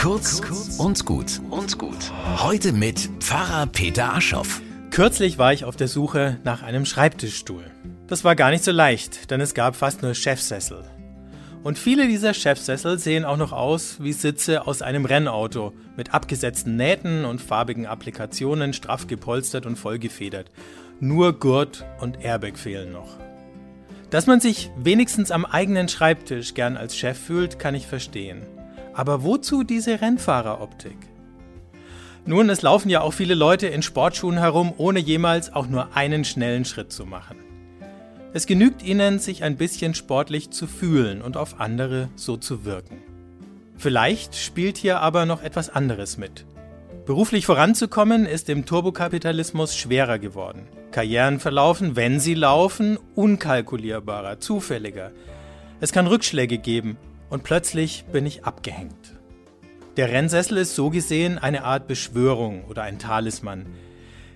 Kurz und gut und gut. Heute mit Pfarrer Peter Aschoff. Kürzlich war ich auf der Suche nach einem Schreibtischstuhl. Das war gar nicht so leicht, denn es gab fast nur Chefsessel. Und viele dieser Chefsessel sehen auch noch aus wie Sitze aus einem Rennauto, mit abgesetzten Nähten und farbigen Applikationen, straff gepolstert und vollgefedert. Nur Gurt und Airbag fehlen noch. Dass man sich wenigstens am eigenen Schreibtisch gern als Chef fühlt, kann ich verstehen. Aber wozu diese Rennfahreroptik? Nun, es laufen ja auch viele Leute in Sportschuhen herum, ohne jemals auch nur einen schnellen Schritt zu machen. Es genügt ihnen, sich ein bisschen sportlich zu fühlen und auf andere so zu wirken. Vielleicht spielt hier aber noch etwas anderes mit. Beruflich voranzukommen ist im Turbokapitalismus schwerer geworden. Karrieren verlaufen, wenn sie laufen, unkalkulierbarer, zufälliger. Es kann Rückschläge geben und plötzlich bin ich abgehängt. Der Rennsessel ist so gesehen eine Art Beschwörung oder ein Talisman.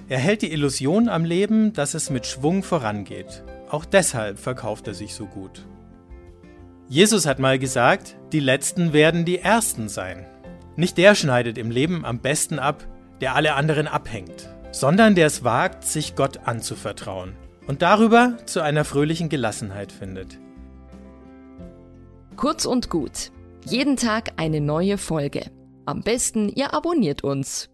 Er hält die Illusion am Leben, dass es mit Schwung vorangeht. Auch deshalb verkauft er sich so gut. Jesus hat mal gesagt, die Letzten werden die Ersten sein. Nicht der schneidet im Leben am besten ab, der alle anderen abhängt, sondern der es wagt, sich Gott anzuvertrauen und darüber zu einer fröhlichen Gelassenheit findet. Kurz und gut. Jeden Tag eine neue Folge. Am besten, ihr abonniert uns.